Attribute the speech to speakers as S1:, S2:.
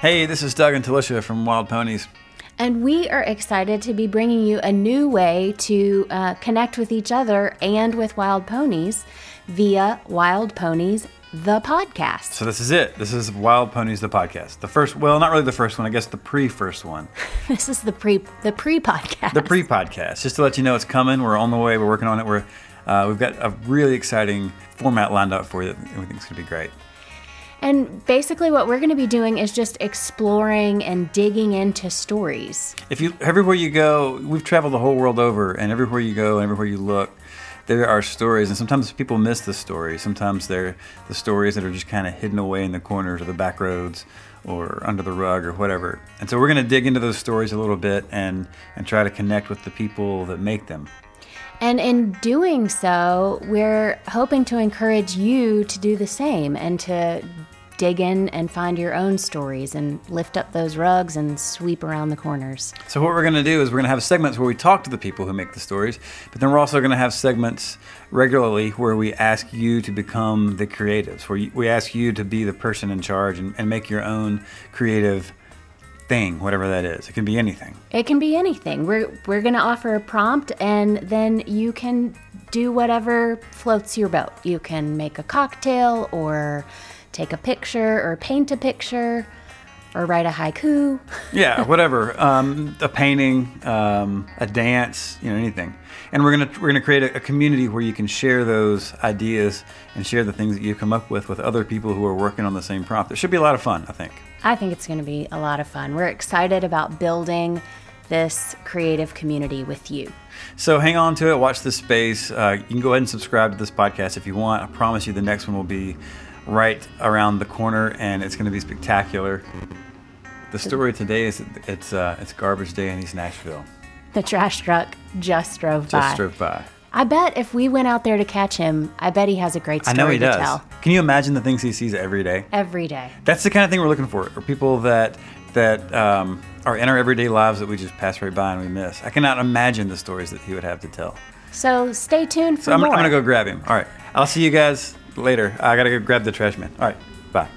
S1: Hey, this is Doug and Talisha from Wild Ponies.
S2: And we are excited to be bringing you a new way to uh, connect with each other and with wild ponies via Wild Ponies, the podcast.
S1: So this is it. This is Wild Ponies, the podcast. The first, well, not really the first one. I guess the pre-first one.
S2: this is the pre the pre podcast.
S1: The pre-podcast. Just to let you know, it's coming. We're on the way. We're working on it. We're uh, we've got a really exciting format lined up for you. That we think is going to be great.
S2: And basically, what we're going to be doing is just exploring and digging into stories.
S1: If you everywhere you go, we've traveled the whole world over, and everywhere you go, and everywhere you look, there are stories. And sometimes people miss the stories. Sometimes they're the stories that are just kind of hidden away in the corners or the back roads or under the rug or whatever. And so we're going to dig into those stories a little bit and and try to connect with the people that make them.
S2: And in doing so, we're hoping to encourage you to do the same and to dig in and find your own stories and lift up those rugs and sweep around the corners.
S1: So, what we're going to do is we're going to have segments where we talk to the people who make the stories, but then we're also going to have segments regularly where we ask you to become the creatives, where we ask you to be the person in charge and, and make your own creative thing, whatever that is. It can be anything.
S2: It can be anything. We're, we're going to offer a prompt, and then you can do whatever floats your boat. You can make a cocktail or take a picture or paint a picture or write a haiku.
S1: yeah, whatever. Um, a painting, um, a dance, you know, anything. And we're gonna we're gonna create a, a, community where you can share those ideas and share the things that you come up with with other people who are working on the same prompt. It should be a lot of fun, I think.
S2: I think it's to be a lot of fun. We're excited about building this creative community with you.
S1: So hang on to it. Watch this space. Uh, you can go ahead and subscribe to this podcast if you want. I promise you, the next one will be right around the corner, and it's going to be spectacular. The story today is it's uh, it's garbage day in East Nashville.
S2: The trash truck just drove
S1: just
S2: by.
S1: Just drove by.
S2: I bet if we went out there to catch him, I bet he has a great story
S1: I know he
S2: to
S1: does.
S2: tell.
S1: Can you imagine the things he sees every day?
S2: Every day.
S1: That's the kind of thing we're looking for. Are people that that um, are in our everyday lives that we just pass right by and we miss. I cannot imagine the stories that he would have to tell.
S2: So stay tuned for
S1: so I'm,
S2: more.
S1: I'm gonna go grab him. All right. I'll see you guys later. I gotta go grab the trash man. All right. Bye.